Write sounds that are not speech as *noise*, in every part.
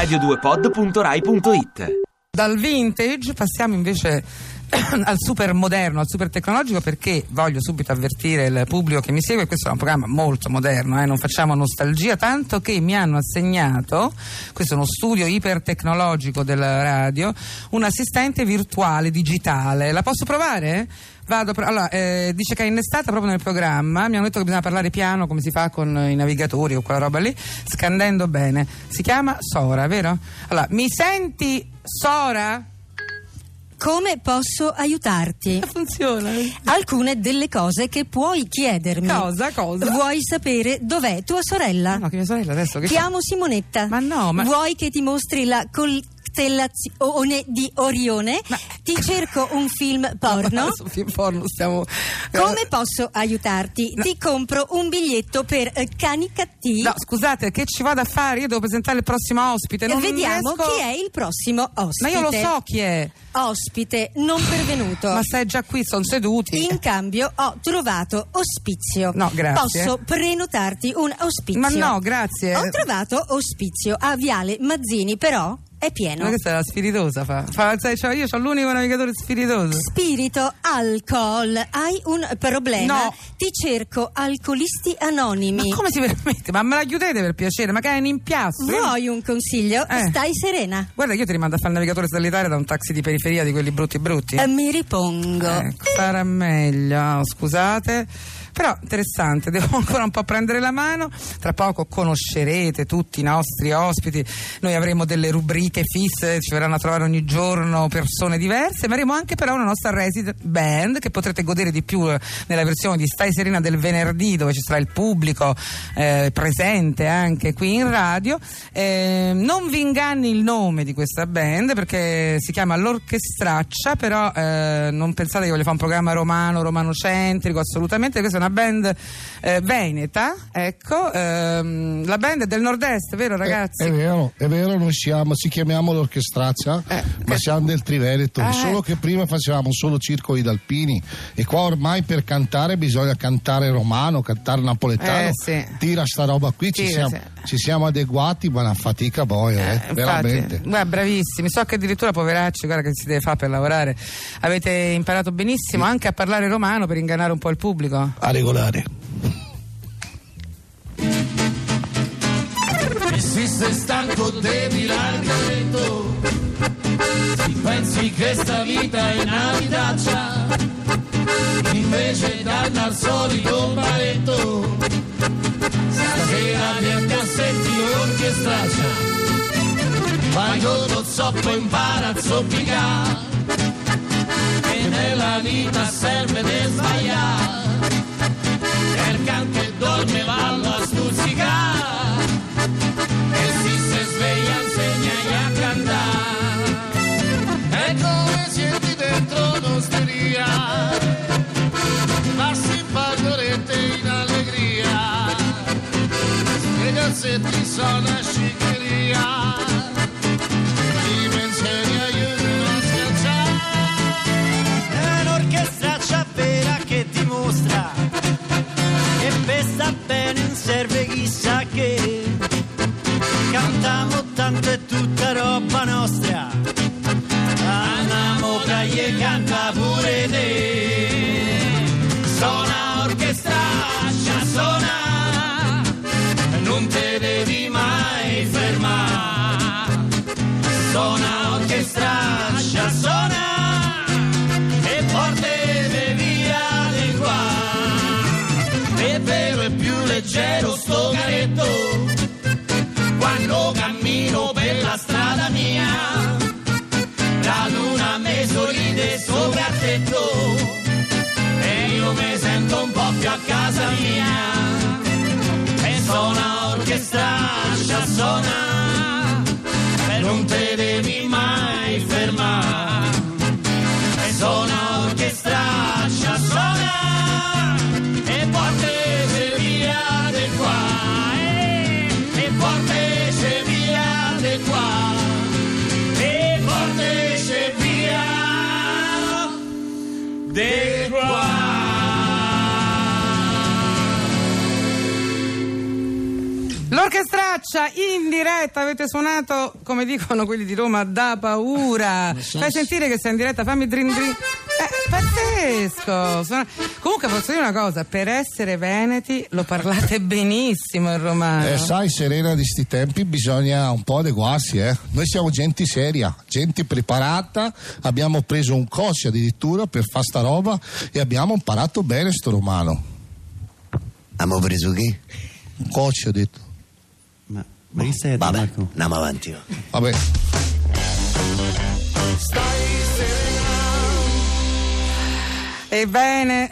radio2pod.rai.it Dal vintage passiamo invece *coughs* al super moderno, al super tecnologico perché voglio subito avvertire il pubblico che mi segue, questo è un programma molto moderno, eh, non facciamo nostalgia, tanto che mi hanno assegnato, questo è uno studio ipertecnologico della radio, un assistente virtuale digitale. La posso provare? Vado, allora, eh, dice che è innestata proprio nel programma. Mi hanno detto che bisogna parlare piano come si fa con i navigatori o quella roba lì, scandendo bene. Si chiama Sora, vero? Allora, mi senti Sora? Come posso aiutarti? *laughs* Funziona. Alcune delle cose che puoi chiedermi. Cosa? Cosa? Vuoi sapere dov'è tua sorella? No, che mia sorella adesso che Chiamo Simonetta. Ma no, ma- Vuoi che ti mostri la costellazione di Orione? Ma- Ti cerco un film *laughs* porno? Adesso film porno stiamo Come posso aiutarti? Ti compro un biglietto per eh, Cani Cattivi. No, scusate, che ci vado a fare? Io devo presentare il prossimo ospite. Non Vediamo riesco- chi è il prossimo ospite. Ma io lo so chi è. Ospite non pervenuto. Ma stai già qui, sono seduti. In cambio ho trovato ospizio. No, grazie. Posso prenotarti un ospizio? Ma no, grazie. Ho trovato ospizio a Viale Mazzini, però è pieno. Ma questa è la spiritosa fa. fa cioè, io ho l'unico navigatore spiritoso. Spirito, alcol, hai un problema? No. Ti cerco alcolisti anonimi. Ma come si permette? Ma me la chiudete per piacere? Ma che è un impiastro? Io- Vuoi un consiglio? Eh. Stai serena. Guarda, io ti rimando a fare il navigatore satellitare da un taxi di periferia di quelli brutti brutti. Eh, Mi ripongo. Ecco, sarà meglio, oh, scusate. Però interessante, *laughs* devo ancora un po' prendere la mano. Tra poco conoscerete tutti i nostri ospiti. Noi avremo delle rubriche fisse, ci verranno a trovare ogni giorno persone diverse, ma avremo anche però una nostra resident band che potrete godere di più eh, nella versione di Stai Serena del venerdì, dove ci sarà il pubblico eh, presente anche qui in radio. Eh, non vi inganni il nome di questa band perché si chiama L'Orchestraccia, però eh, non pensate che voglio fare un programma romano, romanocentrico, assolutamente. Questa è una band eh, veneta, ecco. ehm, la band del nord-est, vero ragazzi? È, è vero, è vero, noi siamo, si chiamiamo l'orchestrazia, Eh, ma che- siamo del Triveneto, Ah, solo eh. che prima facevamo solo circoli d'alpini e qua ormai per cantare bisogna cantare romano, cantare napoletano. Eh, sì. Tira sta roba qui, ci, siamo, sì. ci siamo adeguati, ma una fatica poi, eh, Eh, veramente. guarda, bravissimi. So che addirittura poveracci, guarda che si deve fare per lavorare. Avete imparato benissimo anche a parlare romano per ingannare un po' il pubblico. A regolare. E se sei stanco devi larghetto Se pensi che sta vita è una vitaccia Invece danno al solito baretto. Stasera nel cassetti orchestraccia Vai con lo zoppo impara a zoppicare E nella vita serve di sbagliare Perché anche dorme vallo a stuzzicare e si se sveglia insegnagli a cantare. È come siete dentro un'osteria passi bagorette in allegria. E gazzetti sono canta pure te. Suona orchestraccia, suona. Non te devi mai fermare. Suona orchestraccia, a L'orchestraccia in diretta, avete suonato come dicono quelli di Roma da paura. *laughs* Fai sentire che sei in diretta, fammi drin drin. Eh, pazzesco! Suona- Comunque posso dire una cosa, per essere veneti lo parlate *laughs* benissimo il romano. Eh, sai, Serena, di sti tempi bisogna un po' adeguarsi, eh. Noi siamo gente seria, gente preparata, abbiamo preso un corso addirittura per fare sta roba e abbiamo imparato bene sto romano. Abbiamo preso chi? Un corso, ho detto. Ma, che stai a Vabbè, Marco? andiamo avanti. va. Vabbè. Ebbene,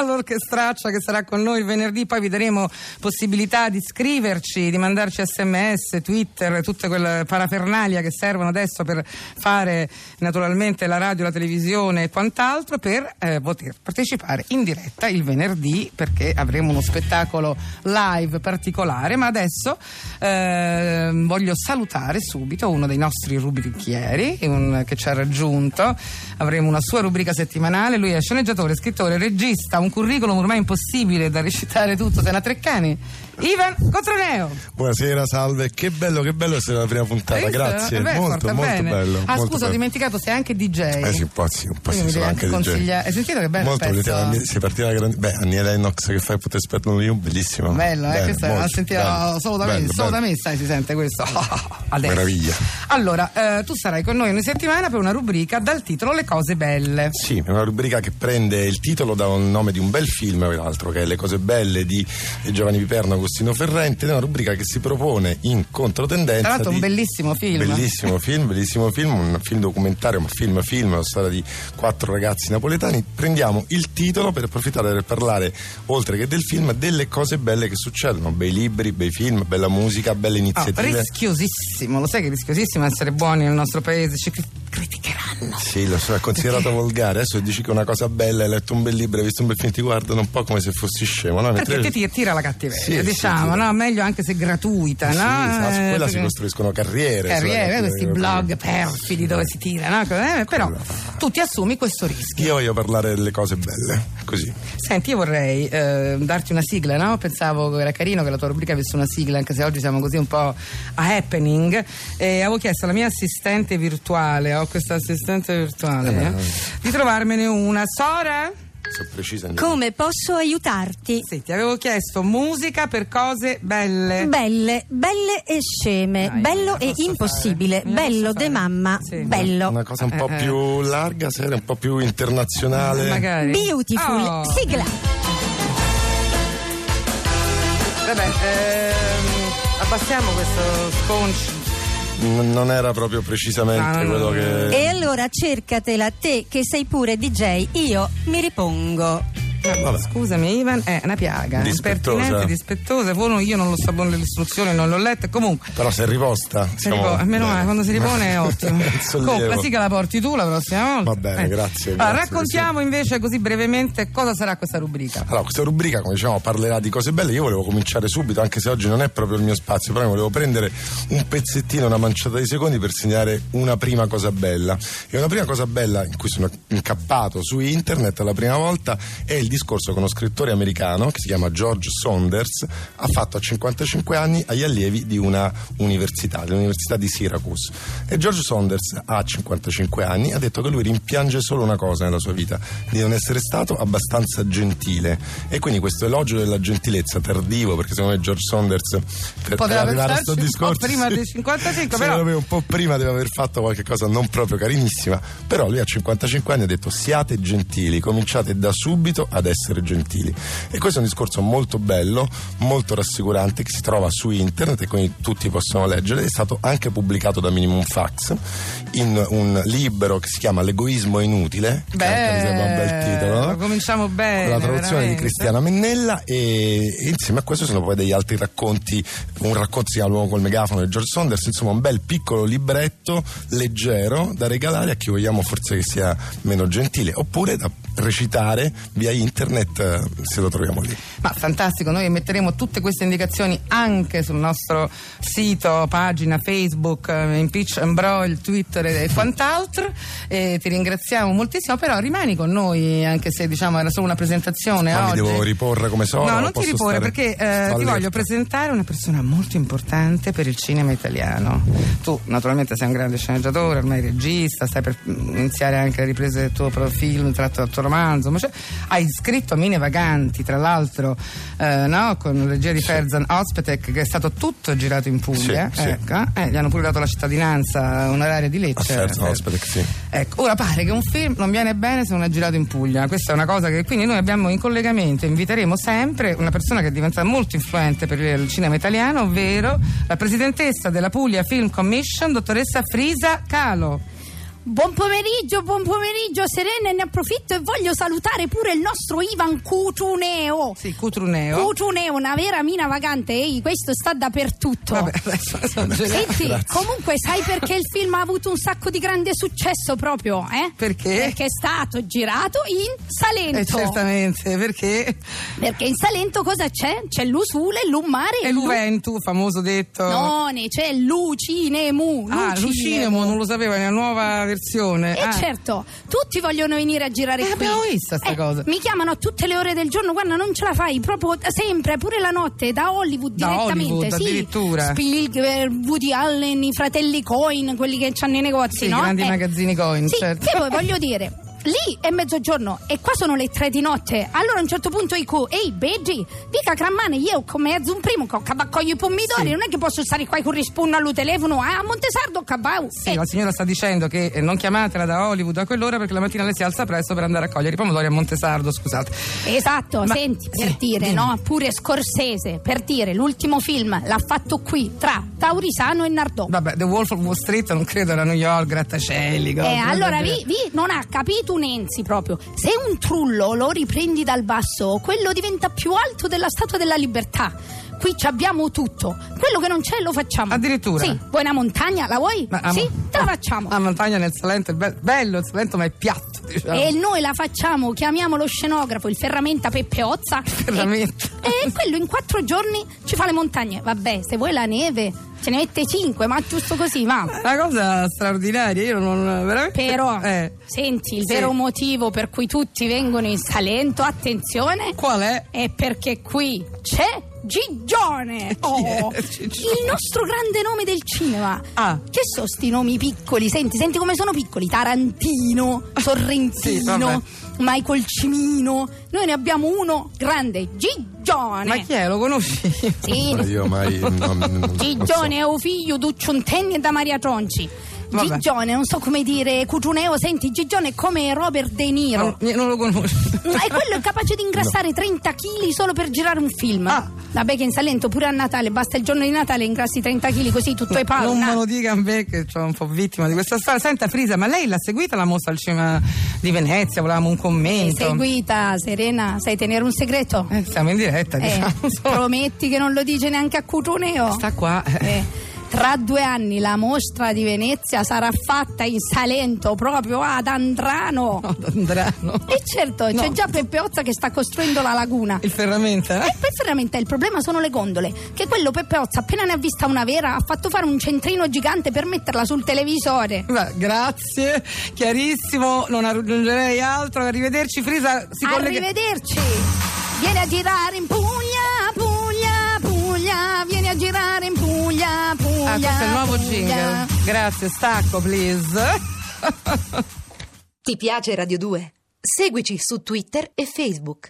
all'orchestraccia che sarà con noi venerdì, poi vi daremo possibilità di scriverci, di mandarci sms, twitter, tutte quelle parafernalia che servono adesso per fare naturalmente la radio, la televisione e quant'altro per eh, poter partecipare in diretta il venerdì perché avremo uno spettacolo live particolare, ma adesso eh, voglio salutare subito uno dei nostri rubrichieri un- che ci ha raggiunto, avremo una sua rubrica settimanale, lui è sceneggiatore, scrittore, regista, un curriculum ormai impossibile da recitare tutto, sei una Treccani. Ivan Cotroneo. Buonasera, salve. Che bello, che bello essere la prima puntata. Visto? Grazie. Eh beh, molto, molto bene. bello. Ah, molto scusa, ho bello. dimenticato, sei anche DJ. Eh sì, un po' sì, un po' sì, sono anche anche DJ. Hai sentito che bello Molto pezzo? si partiva la grande... Beh, Annie Lennox che fa Poter aspettare io, bellissimo. Bello, eh, questo molto, sentito bello, solo da me, bello, solo da me sai, si sente questo. *laughs* Adesso. Meraviglia. Allora, eh, tu sarai con noi ogni settimana per una rubrica dal titolo Le cose belle. Sì, è una rubrica che prende il titolo da un nome di un bel film, peraltro, che è Le cose belle di Giovanni Piperno Agostino Ferrente, ed è una rubrica che si propone in controtendenza. Tra l'altro un bellissimo film. Bellissimo film, bellissimo film, un film documentario, ma film film, la storia di quattro ragazzi napoletani. Prendiamo il titolo per approfittare per parlare, oltre che del film, delle cose belle che succedono, bei libri, bei film, bella musica, belle Ah, iniziative. rischiosissimo, lo sai che è rischiosissimo essere buoni nel nostro paese, ci criticheranno. Sì, lo so, è considerato *laughs* volgare. Adesso dici che è una cosa bella, hai letto un bel libro, hai visto un bel film, ti guardano un po' come se fossi scemo. No? Perché Mentre- ti tira, tira la cattiveria, Sì, sì, diciamo, tira. no? Meglio anche se gratuita, Sì, no? sa- su Eh, quella si perché- costruiscono carriere. Carriere, questi blog perfidi dove si tira, no? Eh, però tu ti assumi questo rischio. Io voglio parlare delle cose belle, così. Senti, io vorrei eh, darti una sigla, no? Pensavo che era carino che la tua rubrica avesse una sigla, anche se oggi siamo così un po' a happening. E avevo chiesto alla mia assistente virtuale, ho questa assistente virtuale, eh, di trovarmene una. Sora? Precisa. Come posso aiutarti? Sì, ti avevo chiesto musica per cose belle. Belle, belle e sceme, Dai, bello e impossibile, bello de mamma, Sì. bello. Una cosa un po' Eh, eh. più larga, seria, un po' più internazionale. Magari. Beautiful, Oh. sigla. Vabbè, ehm, abbassiamo questo sconch. Non era proprio precisamente quello che. E allora cercatela te che sei pure DJ, io mi ripongo. No, Scusami Ivan, è una piaga. Dispettosa. Impertinente, dispettosa. Poi io non lo so le istruzioni, non l'ho letta. Comunque. Però se è riposta. Si siamo- ripo- almeno bene. quando si ripone è *laughs* ottimo. Comunque, la sigla la porti tu la prossima volta. Va bene, grazie, Allora, grazie, raccontiamo invece così brevemente cosa sarà questa rubrica. Allora, questa rubrica, come diciamo, parlerà di cose belle. Io volevo cominciare subito, anche se oggi non è proprio il mio spazio, però volevo prendere un pezzettino, una manciata di secondi per segnare una prima cosa bella. E una prima cosa bella in cui sono incappato su internet la prima volta è il discorso che uno scrittore americano che si chiama George Saunders ha fatto a 55 anni agli allievi di una università, l'Università di Syracuse. E George Saunders a 55 anni ha detto che lui rimpiange solo una cosa nella sua vita, di non essere stato abbastanza gentile. E quindi questo elogio della gentilezza tardivo, perché secondo me George Saunders per, per arrivare a sto pensarci un po' discorso prima sì, dei 55, secondo però- me un po' prima deve aver fatto qualche cosa non proprio carinissima, però lui a 55 anni ha detto siate gentili, cominciate da subito ad essere gentili. E questo è un discorso molto bello, molto rassicurante che si trova su internet e quindi tutti possono leggere, è stato anche pubblicato da Minimum Fax in un libro che si chiama L'egoismo inutile, che anche mi sembra un bel titolo, cominciamo bene. con la traduzione di veramente. Cristiana Mennella e, e insieme a questo sono poi degli altri racconti un racconto si chiama L'uomo col megafono di George Saunders insomma un bel piccolo libretto leggero da regalare a chi vogliamo forse che sia meno gentile oppure da recitare via internet eh, se lo troviamo lì. Ma fantastico, noi metteremo tutte queste indicazioni anche sul nostro sito, pagina Facebook, eh, Impeach and Broil, Twitter e quant'altro. E ti ringraziamo moltissimo, però rimani con noi anche se diciamo era solo una presentazione Ma mi oggi. devo riporre come sono? No, non ti riporre perché eh, ti voglio presentare una persona molto importante per il cinema italiano. Tu naturalmente sei un grande sceneggiatore, ormai regista, stai per iniziare anche le riprese del tuo pro- film tratto dal tuo romanzo. ma cioè, hai scritto Mine Vaganti, tra l'altro, eh, no? con la regia di Ferzan Ozpetek, che è stato tutto girato in Puglia. Sì, sì. ecco, eh, gli hanno pure dato la cittadinanza onoraria di Lecce. Ferzan Ozpetek, sì. Ecco, ora pare che un film non viene bene se non è girato in Puglia. Questa è una cosa che quindi noi abbiamo in collegamento, inviteremo sempre una persona che è diventata molto influente per il cinema italiano, ovvero la presidentessa della Puglia Film Commission, dottoressa Frisa Calo. Buon pomeriggio, buon pomeriggio Serena, ne approfitto e voglio salutare pure il nostro Ivan Cutuneo. Sì, Cutruneo. Cutuneo, una vera mina vagante, ehi, questo sta dappertutto. Vabbè, adesso. *laughs* Senti, comunque sai perché il film ha avuto un sacco di grande successo proprio, eh? Perché? Perché è stato girato in Salento. Eh, certamente, perché Perché in Salento cosa c'è? C'è l'Usule, l'Ummare e l'U- Luventu, famoso detto. No, ne c'è l'Ucinemu. ah, Lucinemo, non lo sapeva, è una nuova versione. E Ah, certo, tutti vogliono venire a girare Eh, qui. abbiamo vista sta Eh, cosa. Mi chiamano a tutte le ore del giorno, guarda, non ce la fai, proprio sempre, pure la notte, da Hollywood Da direttamente. Hollywood, sì. addirittura. Spielberg, Woody Allen, i fratelli Coin, quelli che hanno i negozi, Sì, no? grandi Eh, magazzini Coin, Sì, certo. che poi voglio dire. *laughs* Lì è mezzogiorno e qua sono le tre di notte. Allora a un certo punto dico, ehi Beggi, dica Crammane, io come mezzo un primo cabaccoglio i pomidori, Sì. non è che posso stare qua con rispunno al telefono, ah, a Montesardo, cabau. Sì, la signora sta dicendo che eh, non chiamatela da Hollywood a quell'ora perché la mattina lei si alza presto per andare a cogliere i pomodori a Montesardo, scusate. Esatto, Ma- senti, per sì, dire, dimmi. no? Pure Scorsese, per dire, l'ultimo film l'ha fatto qui, tra Taurisano e Nardò. Vabbè, The Wolf of Wall Street non credo era New York, grattacieli. cose, Eh, allora, vi, vi non ha capito un Enzi proprio. Se un trullo lo riprendi dal basso, quello diventa più alto della Statua della Libertà. Qui ci abbiamo tutto. Quello che non c'è lo facciamo. Addirittura? Sì, vuoi una montagna? La vuoi? Ma- sì, te la facciamo. La montagna nel Salento è be- bello, il Salento ma è piatto, diciamo. E noi la facciamo, chiamiamo lo scenografo, il ferramenta Peppe Ozza. *laughs* Ferramenta. E, e quello in quattro giorni ci fa le montagne. Vabbè, se vuoi la neve, ce ne mette cinque, ma giusto così, va. Una cosa straordinaria, io non veramente. Però, Eh, senti, il Sì. vero motivo per cui tutti vengono in Salento, attenzione, qual è? è perché qui c'è Gigione! È Oh, Gigione? Il nostro grande nome del cinema. Ah. Che sono sti nomi piccoli? Senti, senti come sono piccoli. Tarantino, *laughs* Sì, Sorrentino, vabbè. Michael Cimino. Noi ne abbiamo uno grande, Gigione. Ma chi è? Lo conosci? Sì, Ma io mai. non- non- non so. Gigione è un figlio di Ciuntenni e da Maria Tronci. Vabbè. Gigione, non so come dire, Cutuneo, senti, Gigione è come Robert De Niro. Non, non lo conosco. Ma è quello capace di ingrassare *laughs* 30 kg solo per girare un film. Ah. Vabbè che in Salento pure a Natale, basta il giorno di Natale ingrassi 30 kg così tutto è palo. Non me lo dica a me che sono un po' vittima di questa storia. Senta Frisa, ma lei l'ha seguita la mostra al cinema di Venezia? Volevamo un commento. seguita, Serena, sai tenere un segreto? Eh, siamo in diretta, Eh, diciamo. prometti che non lo dice neanche a Cutuneo? Sta qua. eh. Eh, tra due anni la mostra di Venezia sarà fatta in Salento, proprio ad Andrano. *laughs* No, Andrano. E certo, c'è No. già Peppe Ozza che sta costruendo la laguna. Il ferramenta? E poi veramente il problema sono le gondole. Che quello Peppe Ozza, appena ne ha vista una vera, ha fatto fare un centrino gigante per metterla sul televisore. Beh, grazie, chiarissimo, non aggiungerei altro. Arrivederci, Frisa. Si collega- Arrivederci! Vieni a girare in Puglia, Puglia, Puglia, vieni a girare in Puglia, Puglia. Ah, questo è il nuovo Puglia. jingle. Grazie, stacco, please. Ti piace Radio 2? Seguici su Twitter e Facebook.